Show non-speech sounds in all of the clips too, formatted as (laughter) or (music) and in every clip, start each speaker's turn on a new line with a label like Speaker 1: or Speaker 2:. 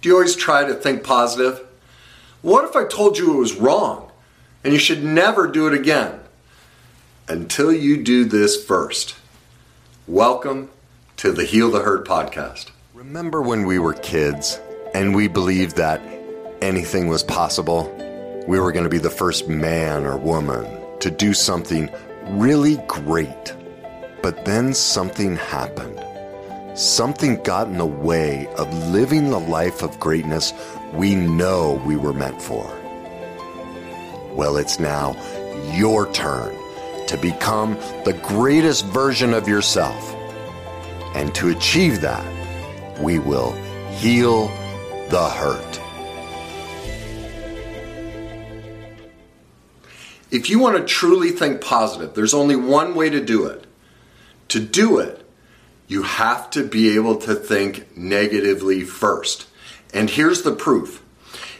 Speaker 1: Do you always try to think positive? What if I told you it was wrong and you should never do it again? Until you do this first. Welcome to the Heal the Hurt podcast. Remember when we were kids and we believed that anything was possible? We were going to be the first man or woman to do something really great. But then something happened something got in the way of living the life of greatness we know we were meant for. Well, it's now your turn to become the greatest version of yourself. And to achieve that, we will heal the hurt. If you want to truly think positive, there's only one way to do it. To do it, you have to be able to think negatively first. And here's the proof.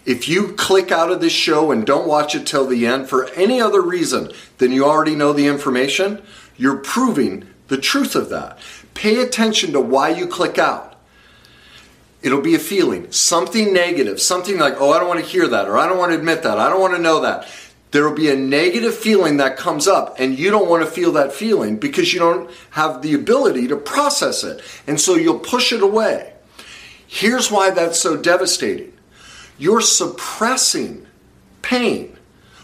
Speaker 1: If you click out of this show and don't watch it till the end for any other reason than you already know the information, you're proving the truth of that. Pay attention to why you click out. It'll be a feeling, something negative, something like, oh, I don't want to hear that, or I don't want to admit that, I don't want to know that there will be a negative feeling that comes up and you don't want to feel that feeling because you don't have the ability to process it. And so you'll push it away. Here's why that's so devastating. You're suppressing pain.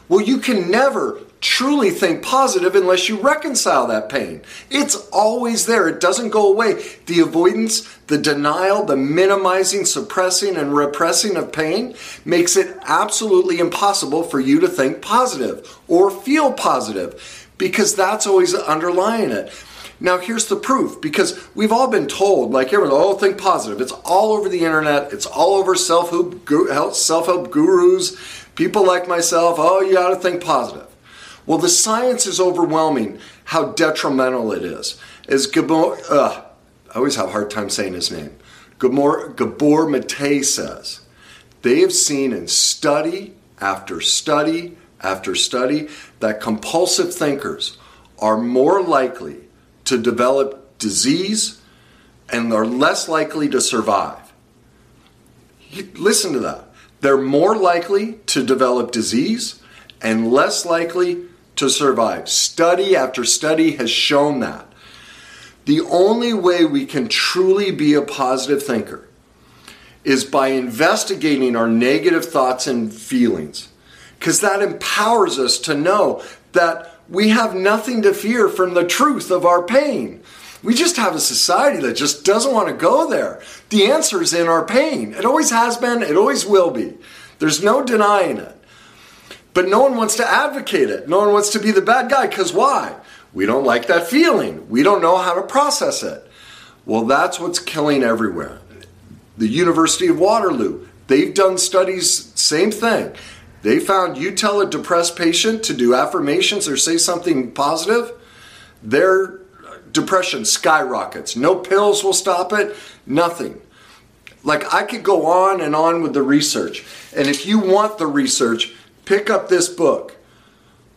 Speaker 1: Well, you can never truly think positive unless you reconcile that pain. It's always there, it doesn't go away. The avoidance, the denial, the minimizing, suppressing, and repressing of pain makes it absolutely impossible for you to think positive or feel positive because that's always underlying it. Now, here's the proof because we've all been told, like everyone, oh, think positive. It's all over the internet, it's all over self help gurus, people like myself. Oh, you got to think positive. Well, the science is overwhelming how detrimental it is. As Gabor, uh, I always have a hard time saying his name, Gabor, Gabor Mate says, they have seen in study after study after study that compulsive thinkers are more likely to develop disease and are less likely to survive. Listen to that. They're more likely to develop disease and less likely to survive. Study after study has shown that. The only way we can truly be a positive thinker is by investigating our negative thoughts and feelings, because that empowers us to know that we have nothing to fear from the truth of our pain. We just have a society that just doesn't want to go there. The answer is in our pain. It always has been, it always will be. There's no denying it. But no one wants to advocate it. No one wants to be the bad guy because why? We don't like that feeling. We don't know how to process it. Well, that's what's killing everywhere. The University of Waterloo, they've done studies, same thing. They found you tell a depressed patient to do affirmations or say something positive, their depression skyrockets. No pills will stop it, nothing. Like I could go on and on with the research. And if you want the research, Pick up this book,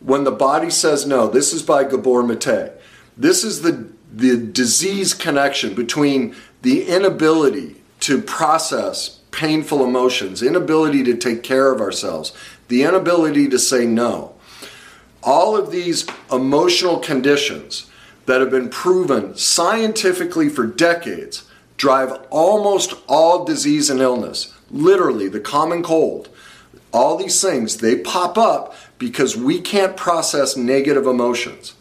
Speaker 1: When the Body Says No. This is by Gabor Mate. This is the, the disease connection between the inability to process painful emotions, inability to take care of ourselves, the inability to say no. All of these emotional conditions that have been proven scientifically for decades drive almost all disease and illness. Literally, the common cold all these things, they pop up because we can't process negative emotions.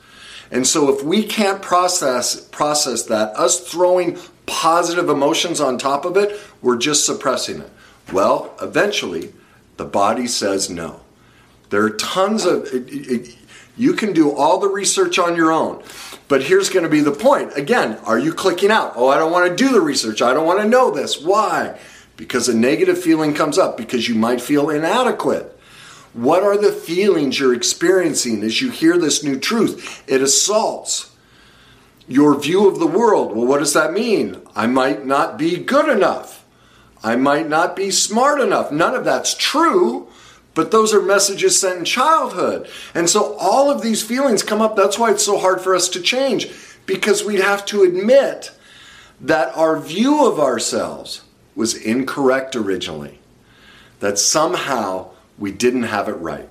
Speaker 1: And so if we can't process process that, us throwing positive emotions on top of it, we're just suppressing it. Well, eventually the body says no. There are tons of it, it, you can do all the research on your own. But here's going to be the point. Again, are you clicking out? Oh, I don't want to do the research. I don't want to know this. Why? Because a negative feeling comes up because you might feel inadequate. What are the feelings you're experiencing as you hear this new truth? It assaults your view of the world. Well, what does that mean? I might not be good enough. I might not be smart enough. None of that's true, but those are messages sent in childhood. And so all of these feelings come up. That's why it's so hard for us to change, because we'd have to admit that our view of ourselves was incorrect originally, that somehow we didn't have it right.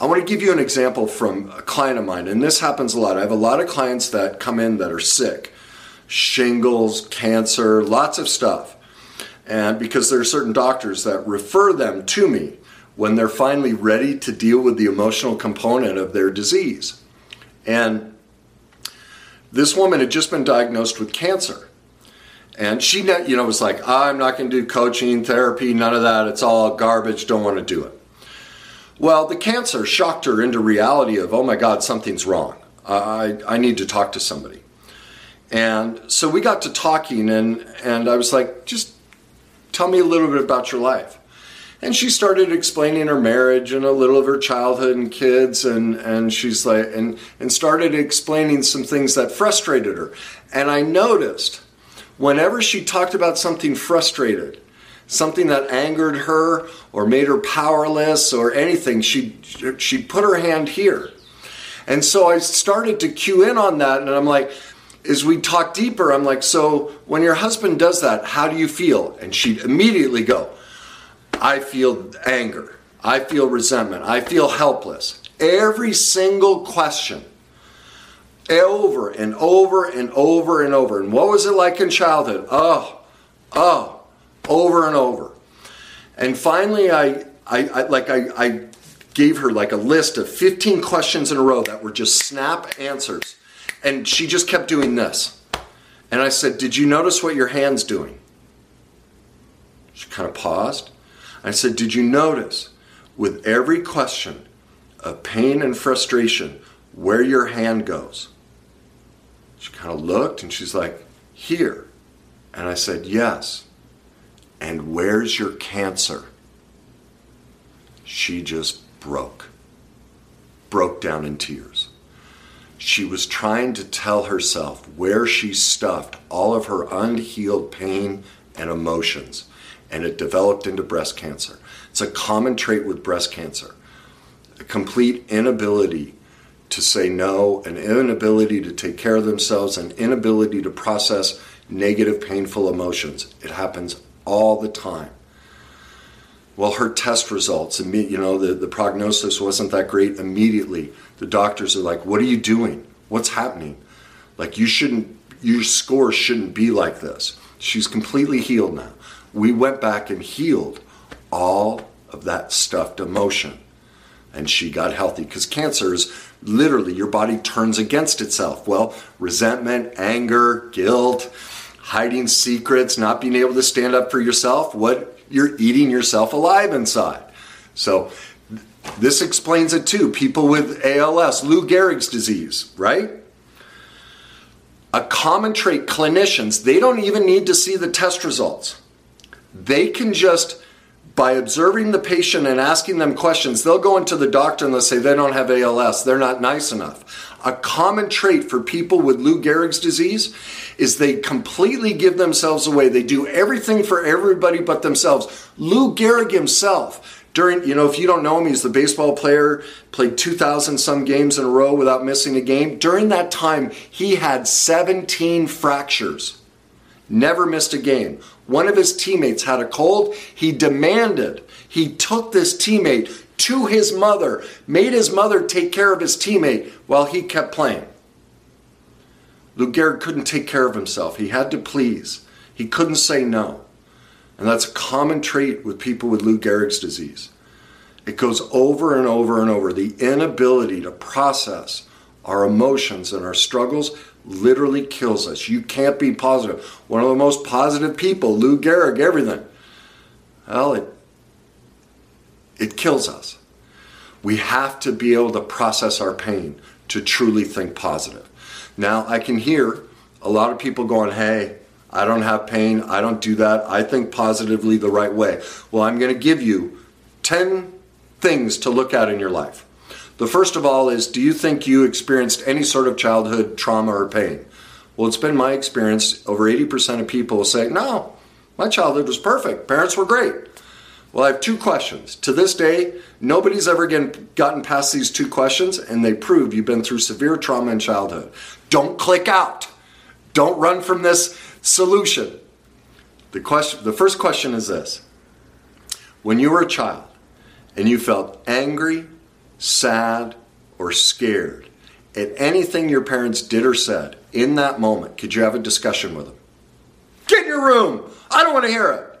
Speaker 1: I want to give you an example from a client of mine, and this happens a lot. I have a lot of clients that come in that are sick shingles, cancer, lots of stuff. And because there are certain doctors that refer them to me when they're finally ready to deal with the emotional component of their disease. And this woman had just been diagnosed with cancer. And she, you know, was like, I'm not going to do coaching, therapy, none of that. It's all garbage. Don't want to do it. Well, the cancer shocked her into reality of, oh my God, something's wrong. I, I need to talk to somebody. And so we got to talking, and, and I was like, just tell me a little bit about your life. And she started explaining her marriage and a little of her childhood and kids, and, and she's like, and, and started explaining some things that frustrated her. And I noticed whenever she talked about something frustrated, something that angered her or made her powerless or anything, she she put her hand here. And so I started to cue in on that and I'm like as we talk deeper, I'm like, so when your husband does that, how do you feel? And she'd immediately go, I feel anger. I feel resentment. I feel helpless. Every single question over and over and over and over. And what was it like in childhood? Oh, oh, over and over. And finally, I, I, I like I, I gave her like a list of 15 questions in a row that were just snap answers. And she just kept doing this. And I said, Did you notice what your hand's doing? She kind of paused. I said, Did you notice with every question of pain and frustration where your hand goes? She kind of looked and she's like, Here. And I said, Yes. And where's your cancer? She just broke, broke down in tears. She was trying to tell herself where she stuffed all of her unhealed pain and emotions, and it developed into breast cancer. It's a common trait with breast cancer a complete inability to say no, an inability to take care of themselves, an inability to process negative, painful emotions. It happens all the time. Well, her test results, you know, the, the prognosis wasn't that great immediately. The doctors are like, What are you doing? What's happening? Like, you shouldn't, your score shouldn't be like this. She's completely healed now. We went back and healed all of that stuffed emotion. And she got healthy because cancer is literally your body turns against itself. Well, resentment, anger, guilt, hiding secrets, not being able to stand up for yourself, what you're eating yourself alive inside. So this explains it too. People with ALS, Lou Gehrig's disease, right? A common trait, clinicians, they don't even need to see the test results. They can just by observing the patient and asking them questions, they'll go into the doctor and they'll say they don't have ALS, they're not nice enough. A common trait for people with Lou Gehrig's disease is they completely give themselves away. They do everything for everybody but themselves. Lou Gehrig himself, during, you know, if you don't know him, he's the baseball player, played 2,000 some games in a row without missing a game. During that time, he had 17 fractures, never missed a game. One of his teammates had a cold. He demanded, he took this teammate to his mother, made his mother take care of his teammate while he kept playing. Lou Gehrig couldn't take care of himself. He had to please. He couldn't say no. And that's a common trait with people with Lou Gehrig's disease. It goes over and over and over. The inability to process our emotions and our struggles literally kills us. You can't be positive. One of the most positive people, Lou Gehrig, everything. Well, it, it kills us. We have to be able to process our pain to truly think positive. Now, I can hear a lot of people going, hey, I don't have pain. I don't do that. I think positively the right way. Well, I'm going to give you 10 things to look at in your life. The first of all is do you think you experienced any sort of childhood trauma or pain? Well, it's been my experience over 80% of people say, no, my childhood was perfect. Parents were great. Well, I have two questions. To this day, nobody's ever again gotten past these two questions, and they prove you've been through severe trauma in childhood. Don't click out. Don't run from this solution. The question the first question is this. When you were a child and you felt angry, sad, or scared at anything your parents did or said in that moment, could you have a discussion with them? Get in your room. I don't want to hear it.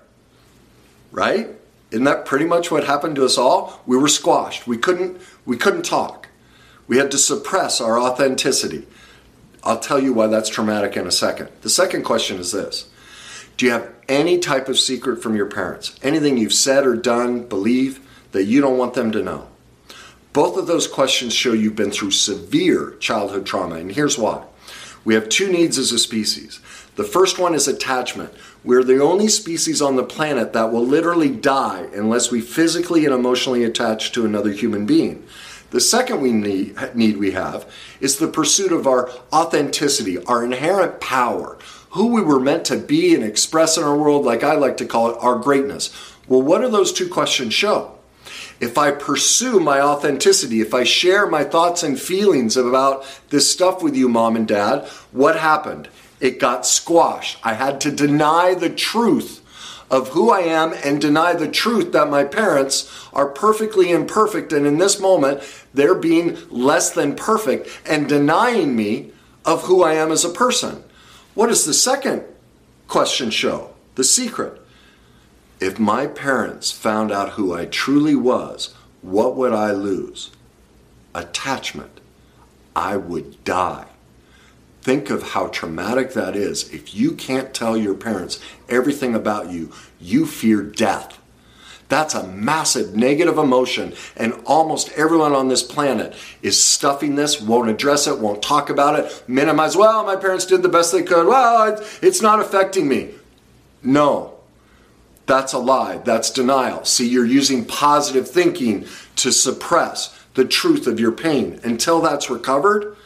Speaker 1: Right? Isn't that pretty much what happened to us all? We were squashed. We couldn't we couldn't talk. We had to suppress our authenticity. I'll tell you why that's traumatic in a second. The second question is this. Do you have any type of secret from your parents? Anything you've said or done, believe that you don't want them to know? Both of those questions show you've been through severe childhood trauma, and here's why. We have two needs as a species. The first one is attachment. We're the only species on the planet that will literally die unless we physically and emotionally attach to another human being. The second we need, need we have is the pursuit of our authenticity, our inherent power, who we were meant to be and express in our world, like I like to call it, our greatness. Well, what do those two questions show? If I pursue my authenticity, if I share my thoughts and feelings about this stuff with you, mom and dad, what happened? It got squashed. I had to deny the truth of who I am and deny the truth that my parents are perfectly imperfect. And in this moment, they're being less than perfect and denying me of who I am as a person. What does the second question show? The secret. If my parents found out who I truly was, what would I lose? Attachment. I would die. Think of how traumatic that is. If you can't tell your parents everything about you, you fear death. That's a massive negative emotion, and almost everyone on this planet is stuffing this, won't address it, won't talk about it, minimize, well, my parents did the best they could, well, it's not affecting me. No, that's a lie. That's denial. See, you're using positive thinking to suppress the truth of your pain. Until that's recovered,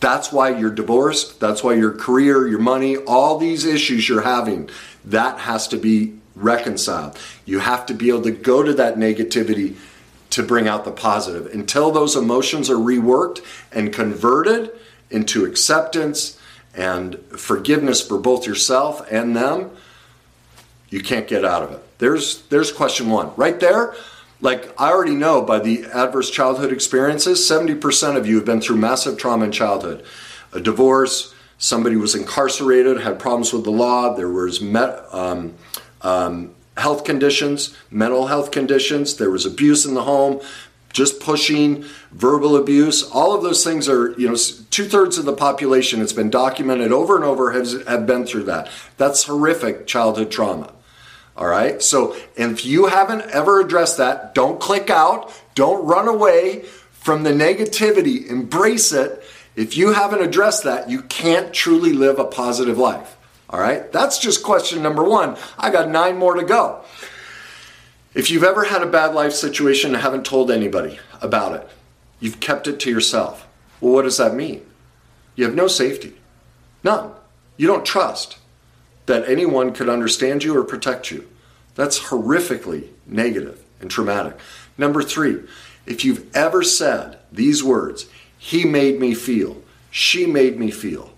Speaker 1: that's why you're divorced. That's why your career, your money, all these issues you're having, that has to be reconciled. You have to be able to go to that negativity to bring out the positive. Until those emotions are reworked and converted into acceptance and forgiveness for both yourself and them, you can't get out of it. There's there's question one. Right there, like I already know by the adverse childhood experiences, 70% of you have been through massive trauma in childhood. A divorce, somebody was incarcerated, had problems with the law, there was met, um, um, health conditions, mental health conditions, there was abuse in the home, just pushing, verbal abuse, all of those things are, you know, two thirds of the population, it's been documented over and over, has, have been through that. That's horrific childhood trauma. All right. So if you haven't ever addressed that, don't click out. Don't run away from the negativity. Embrace it. If you haven't addressed that, you can't truly live a positive life. All right. That's just question number one. I got nine more to go. If you've ever had a bad life situation and haven't told anybody about it, you've kept it to yourself. Well, what does that mean? You have no safety. None. You don't trust that anyone could understand you or protect you. That's horrifically negative and traumatic. Number three, if you've ever said these words, he made me feel, she made me feel,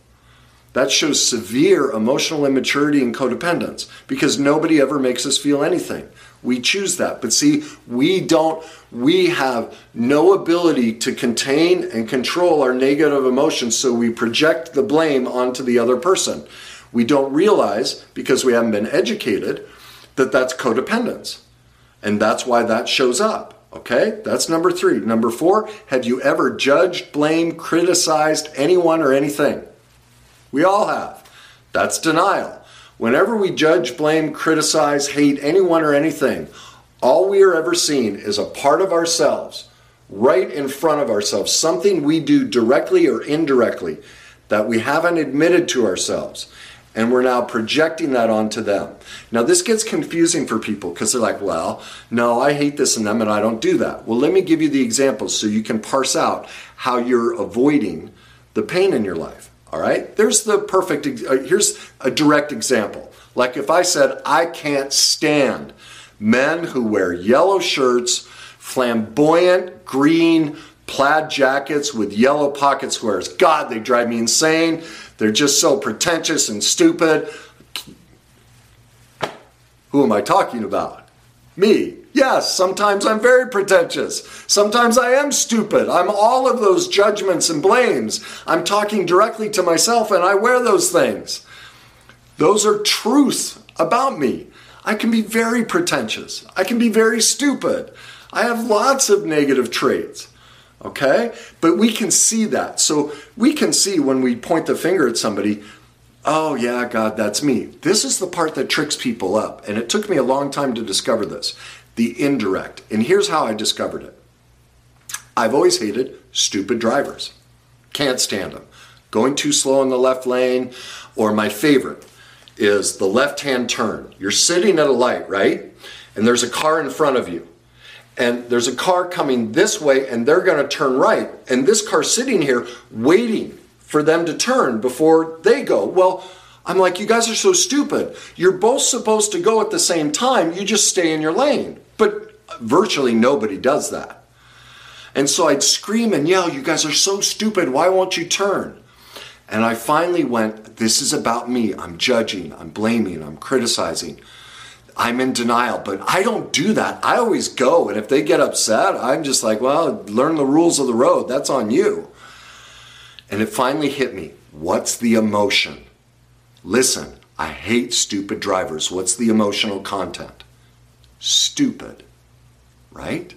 Speaker 1: that shows severe emotional immaturity and codependence because nobody ever makes us feel anything. We choose that. But see, we don't, we have no ability to contain and control our negative emotions, so we project the blame onto the other person. We don't realize, because we haven't been educated, that that's codependence. And that's why that shows up. Okay, that's number three. Number four, have you ever judged, blamed, criticized anyone or anything? We all have. That's denial. Whenever we judge, blame, criticize, hate anyone or anything, all we are ever seeing is a part of ourselves right in front of ourselves, something we do directly or indirectly that we haven't admitted to ourselves. And we're now projecting that onto them. Now, this gets confusing for people because they're like, well, no, I hate this in them and I don't do that. Well, let me give you the examples so you can parse out how you're avoiding the pain in your life. All right? There's the perfect, uh, here's a direct example. Like if I said, I can't stand men who wear yellow shirts, flamboyant green plaid jackets with yellow pocket squares. God, they drive me insane. They're just so pretentious and stupid. Who am I talking about? Me. Yes, sometimes I'm very pretentious. Sometimes I am stupid. I'm all of those judgments and blames. I'm talking directly to myself and I wear those things. Those are truths about me. I can be very pretentious. I can be very stupid. I have lots of negative traits. Okay? But we can see that. So we can see when we point the finger at somebody, oh, yeah, God, that's me. This is the part that tricks people up. And it took me a long time to discover this the indirect. And here's how I discovered it I've always hated stupid drivers. Can't stand them. Going too slow in the left lane, or my favorite is the left hand turn. You're sitting at a light, right? And there's a car in front of you. And there's a car coming this way, and they're going to turn right. And this car sitting here waiting for them to turn before they go. Well, I'm like, you guys are so stupid. You're both supposed to go at the same time. You just stay in your lane. But virtually nobody does that. And so I'd scream and yell, You guys are so stupid. Why won't you turn? And I finally went, This is about me. I'm judging, I'm blaming, I'm criticizing. I'm in denial, but I don't do that. I always go. And if they get upset, I'm just like, Well, learn the rules of the road. That's on you. And it finally hit me. What's the emotion? Listen, I hate stupid drivers. What's the emotional content? Stupid. Right?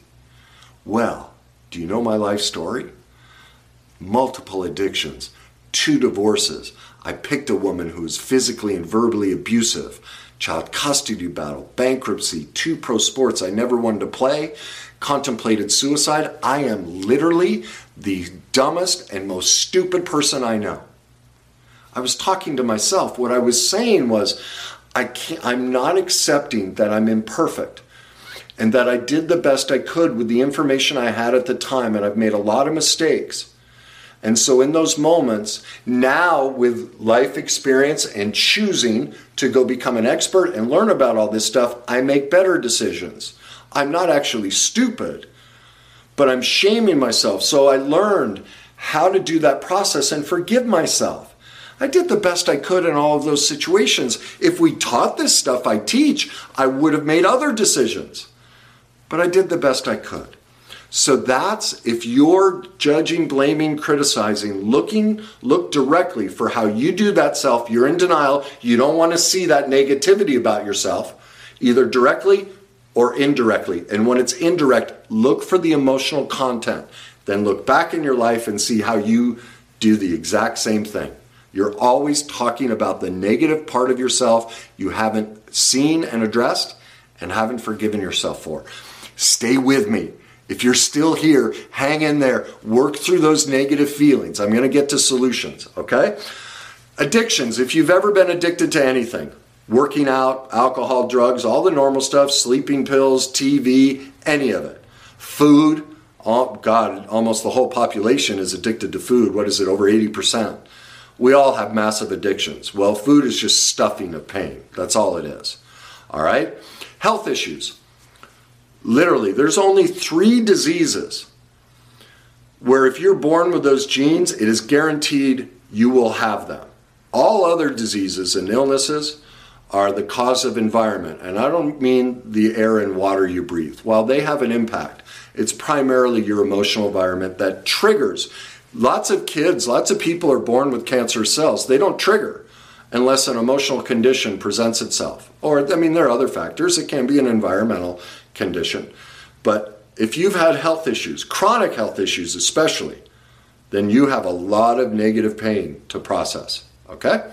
Speaker 1: Well, do you know my life story? Multiple addictions, two divorces. I picked a woman who was physically and verbally abusive, child custody battle, bankruptcy, two pro sports I never wanted to play, contemplated suicide. I am literally the dumbest and most stupid person I know. I was talking to myself. What I was saying was, I can't, I'm not accepting that I'm imperfect and that I did the best I could with the information I had at the time, and I've made a lot of mistakes. And so, in those moments, now with life experience and choosing to go become an expert and learn about all this stuff, I make better decisions. I'm not actually stupid, but I'm shaming myself. So, I learned how to do that process and forgive myself. I did the best I could in all of those situations. If we taught this stuff I teach, I would have made other decisions. But I did the best I could. So that's if you're judging, blaming, criticizing, looking, look directly for how you do that self. You're in denial. You don't want to see that negativity about yourself, either directly or indirectly. And when it's indirect, look for the emotional content. Then look back in your life and see how you do the exact same thing. You're always talking about the negative part of yourself you haven't seen and addressed and haven't forgiven yourself for. Stay with me. If you're still here, hang in there. Work through those negative feelings. I'm going to get to solutions, okay? Addictions. If you've ever been addicted to anything, working out, alcohol, drugs, all the normal stuff, sleeping pills, TV, any of it. Food. Oh, God, almost the whole population is addicted to food. What is it, over 80%? We all have massive addictions. Well, food is just stuffing of pain. That's all it is. All right? Health issues. Literally, there's only three diseases where if you're born with those genes, it is guaranteed you will have them. All other diseases and illnesses are the cause of environment. And I don't mean the air and water you breathe. While they have an impact, it's primarily your emotional environment that triggers Lots of kids, lots of people are born with cancer cells. They don't trigger unless an emotional condition presents itself. Or, I mean, there are other factors. It can be an environmental condition. But if you've had health issues, chronic health issues especially, then you have a lot of negative pain to process. Okay?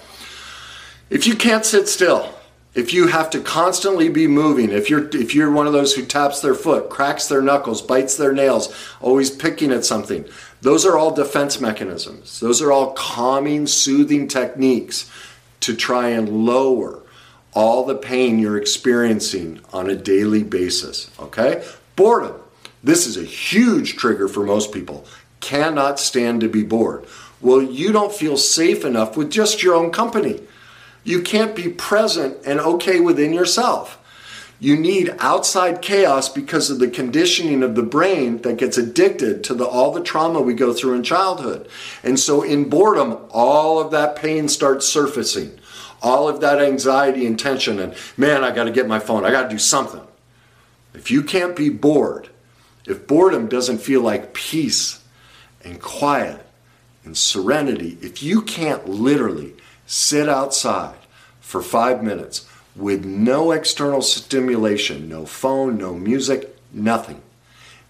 Speaker 1: If you can't sit still, if you have to constantly be moving, if you're if you're one of those who taps their foot, cracks their knuckles, bites their nails, always picking at something, those are all defense mechanisms. Those are all calming, soothing techniques to try and lower all the pain you're experiencing on a daily basis. Okay? Boredom. This is a huge trigger for most people. Cannot stand to be bored. Well, you don't feel safe enough with just your own company. You can't be present and okay within yourself. You need outside chaos because of the conditioning of the brain that gets addicted to the, all the trauma we go through in childhood. And so in boredom, all of that pain starts surfacing. All of that anxiety and tension and man, I got to get my phone. I got to do something. If you can't be bored, if boredom doesn't feel like peace and quiet and serenity, if you can't literally sit outside for five minutes with no external stimulation, no phone, no music, nothing.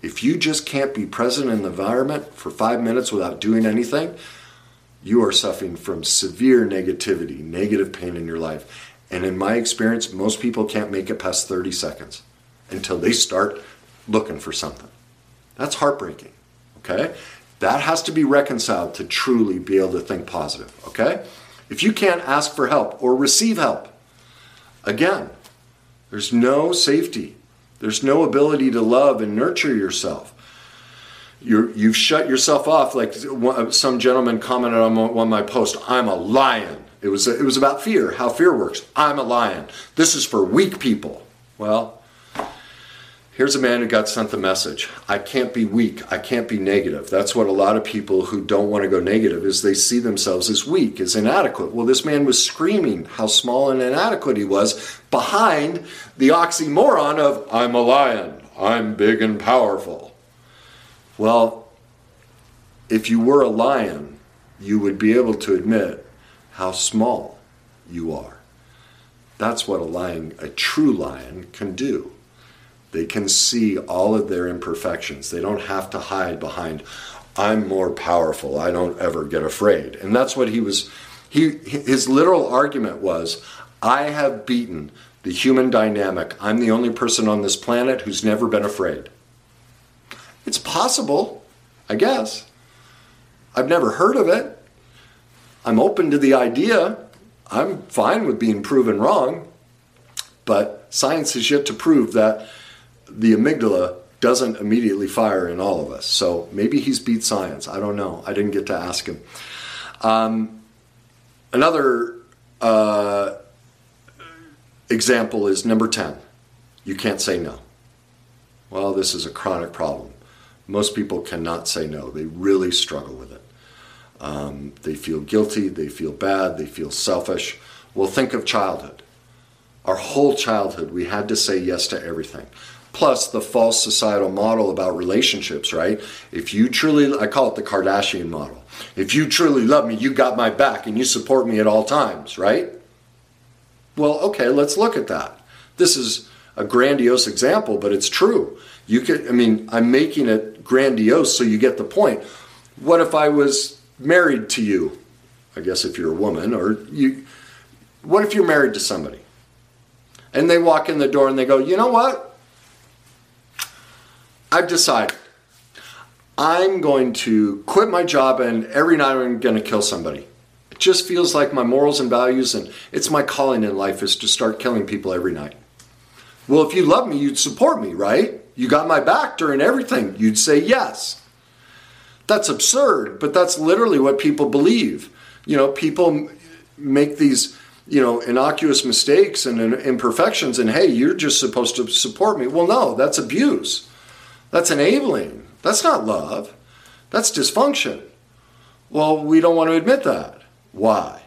Speaker 1: If you just can't be present in the environment for five minutes without doing anything, you are suffering from severe negativity, negative pain in your life. And in my experience, most people can't make it past 30 seconds until they start looking for something. That's heartbreaking, okay? That has to be reconciled to truly be able to think positive, okay? If you can't ask for help or receive help, again, there's no safety. There's no ability to love and nurture yourself. you have shut yourself off. Like some gentleman commented on one of my posts, I'm a lion. It was, it was about fear, how fear works. I'm a lion. This is for weak people. Well, Here's a man who got sent the message. I can't be weak. I can't be negative. That's what a lot of people who don't want to go negative is they see themselves as weak, as inadequate. Well, this man was screaming how small and inadequate he was behind the oxymoron of I'm a lion. I'm big and powerful. Well, if you were a lion, you would be able to admit how small you are. That's what a lion, a true lion, can do. They can see all of their imperfections. They don't have to hide behind, I'm more powerful. I don't ever get afraid. And that's what he was. He, his literal argument was, I have beaten the human dynamic. I'm the only person on this planet who's never been afraid. It's possible, I guess. I've never heard of it. I'm open to the idea. I'm fine with being proven wrong. But science has yet to prove that the amygdala doesn't immediately fire in all of us. So maybe he's beat science. I don't know. I didn't get to ask him. Um, another uh, example is number 10 you can't say no. Well, this is a chronic problem. Most people cannot say no, they really struggle with it. Um, they feel guilty, they feel bad, they feel selfish. Well, think of childhood. Our whole childhood, we had to say yes to everything plus the false societal model about relationships, right? If you truly, I call it the Kardashian model. If you truly love me, you got my back and you support me at all times, right? Well, okay, let's look at that. This is a grandiose example, but it's true. You could, I mean, I'm making it grandiose so you get the point. What if I was married to you? I guess if you're a woman, or you, what if you're married to somebody? And they walk in the door and they go, you know what? I've decided I'm going to quit my job and every night I'm going to kill somebody. It just feels like my morals and values and it's my calling in life is to start killing people every night. Well, if you love me, you'd support me, right? You got my back during everything. You'd say yes. That's absurd, but that's literally what people believe. You know, people make these, you know, innocuous mistakes and imperfections, and hey, you're just supposed to support me. Well, no, that's abuse. That's enabling. That's not love. That's dysfunction. Well, we don't want to admit that. Why?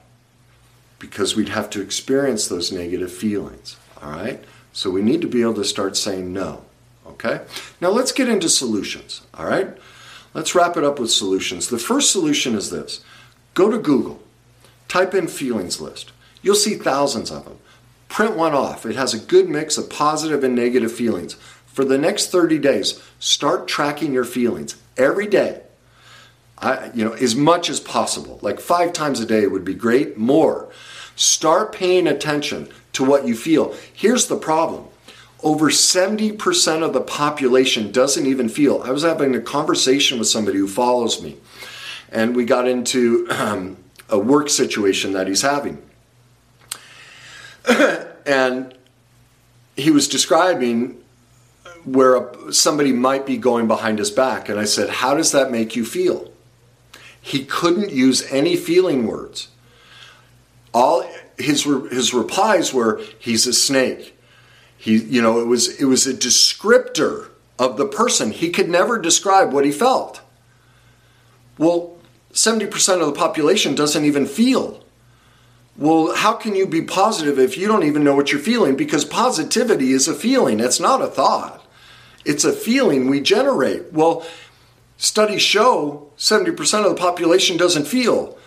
Speaker 1: Because we'd have to experience those negative feelings. All right? So we need to be able to start saying no. Okay? Now let's get into solutions. All right? Let's wrap it up with solutions. The first solution is this go to Google, type in feelings list. You'll see thousands of them. Print one off. It has a good mix of positive and negative feelings. For the next 30 days, start tracking your feelings every day. I, you know, as much as possible. Like five times a day would be great, more. Start paying attention to what you feel. Here's the problem over 70% of the population doesn't even feel. I was having a conversation with somebody who follows me, and we got into um, a work situation that he's having. (clears throat) and he was describing where somebody might be going behind his back. And I said, How does that make you feel? He couldn't use any feeling words. All his, his replies were, He's a snake. He, you know, it was, it was a descriptor of the person. He could never describe what he felt. Well, 70% of the population doesn't even feel. Well, how can you be positive if you don't even know what you're feeling? Because positivity is a feeling, it's not a thought. It's a feeling we generate. Well, studies show 70% of the population doesn't feel.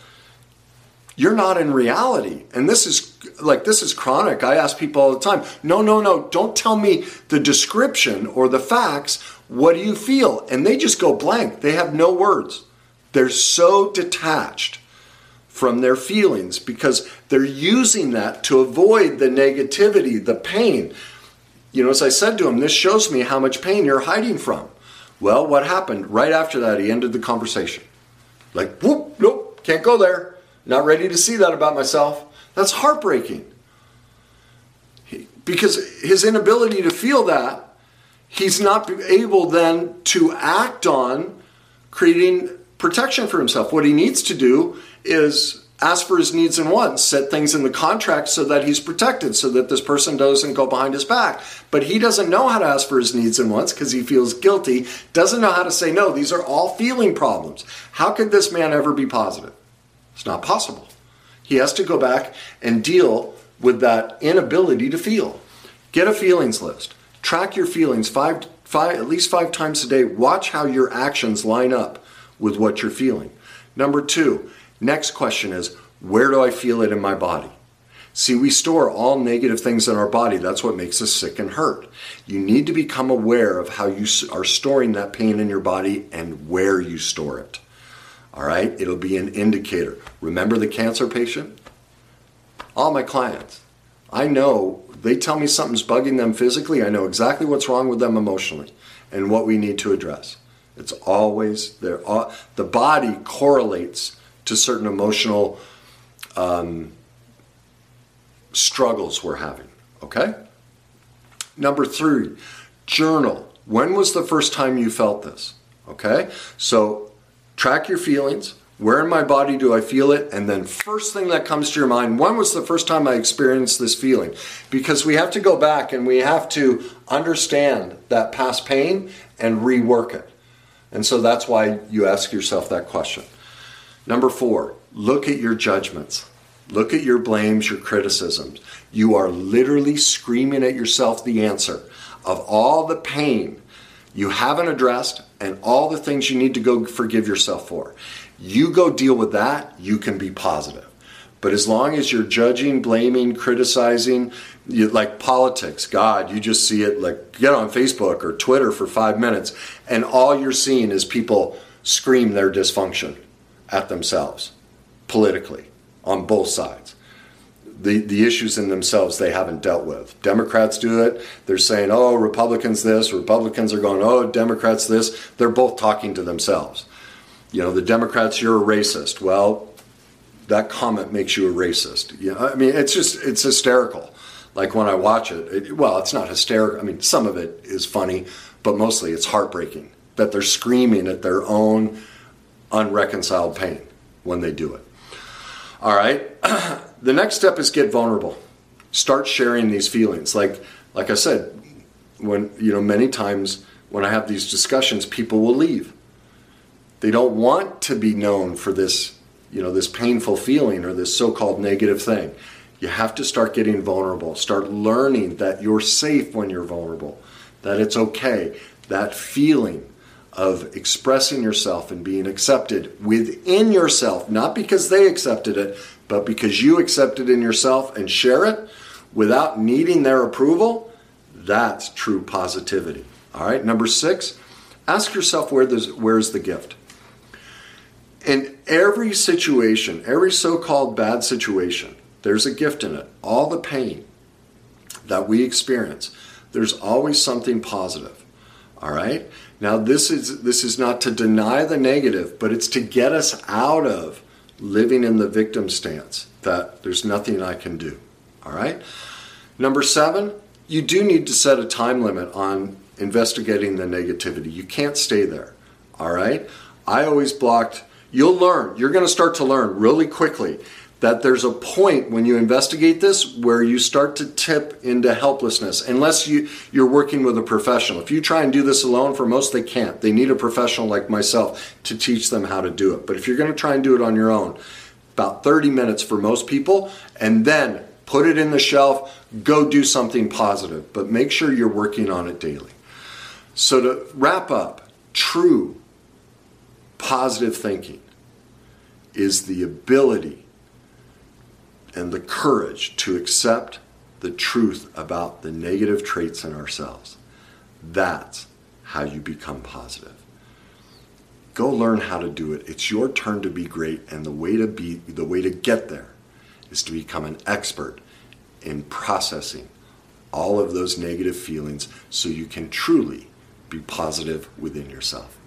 Speaker 1: You're not in reality. And this is like this is chronic. I ask people all the time, "No, no, no, don't tell me the description or the facts. What do you feel?" And they just go blank. They have no words. They're so detached from their feelings because they're using that to avoid the negativity, the pain. You know, as I said to him, this shows me how much pain you're hiding from. Well, what happened? Right after that, he ended the conversation. Like, whoop, nope, can't go there. Not ready to see that about myself. That's heartbreaking. He, because his inability to feel that, he's not able then to act on creating protection for himself. What he needs to do is ask for his needs and wants, set things in the contract so that he's protected, so that this person doesn't go behind his back. But he doesn't know how to ask for his needs and wants because he feels guilty, doesn't know how to say no. These are all feeling problems. How could this man ever be positive? It's not possible. He has to go back and deal with that inability to feel. Get a feelings list. Track your feelings five, five, at least five times a day. Watch how your actions line up with what you're feeling. Number two, Next question is where do I feel it in my body? See, we store all negative things in our body. That's what makes us sick and hurt. You need to become aware of how you are storing that pain in your body and where you store it. All right? It'll be an indicator. Remember the cancer patient? All my clients. I know they tell me something's bugging them physically. I know exactly what's wrong with them emotionally and what we need to address. It's always there. Uh, the body correlates to certain emotional um, struggles we're having. Okay? Number three, journal. When was the first time you felt this? Okay? So track your feelings. Where in my body do I feel it? And then, first thing that comes to your mind, when was the first time I experienced this feeling? Because we have to go back and we have to understand that past pain and rework it. And so that's why you ask yourself that question. Number four, look at your judgments. Look at your blames, your criticisms. You are literally screaming at yourself the answer of all the pain you haven't addressed and all the things you need to go forgive yourself for. You go deal with that, you can be positive. But as long as you're judging, blaming, criticizing, you, like politics, God, you just see it like get on Facebook or Twitter for five minutes, and all you're seeing is people scream their dysfunction at themselves politically on both sides. The, the issues in themselves they haven't dealt with. Democrats do it. They're saying, oh, Republicans this, Republicans are going, oh, Democrats this. They're both talking to themselves. You know, the Democrats, you're a racist. Well, that comment makes you a racist. You know, I mean, it's just, it's hysterical. Like when I watch it, it, well, it's not hysterical. I mean, some of it is funny, but mostly it's heartbreaking that they're screaming at their own unreconciled pain when they do it. All right. (clears throat) the next step is get vulnerable. Start sharing these feelings. Like like I said, when you know many times when I have these discussions, people will leave. They don't want to be known for this, you know, this painful feeling or this so-called negative thing. You have to start getting vulnerable. Start learning that you're safe when you're vulnerable. That it's okay. That feeling of expressing yourself and being accepted within yourself, not because they accepted it, but because you accepted in yourself and share it without needing their approval, that's true positivity. All right, number six, ask yourself where there's where's the gift? In every situation, every so called bad situation, there's a gift in it. All the pain that we experience, there's always something positive. All right? Now this is this is not to deny the negative, but it's to get us out of living in the victim stance that there's nothing I can do. All right? Number seven, you do need to set a time limit on investigating the negativity. You can't stay there. All right? I always blocked, you'll learn, you're going to start to learn really quickly that there's a point when you investigate this where you start to tip into helplessness unless you, you're working with a professional. If you try and do this alone, for most they can't. They need a professional like myself to teach them how to do it. But if you're going to try and do it on your own, about 30 minutes for most people, and then put it in the shelf, go do something positive. But make sure you're working on it daily. So to wrap up, true positive thinking is the ability and the courage to accept the truth about the negative traits in ourselves. That's how you become positive. Go learn how to do it. It's your turn to be great and the way to be the way to get there is to become an expert in processing all of those negative feelings so you can truly be positive within yourself.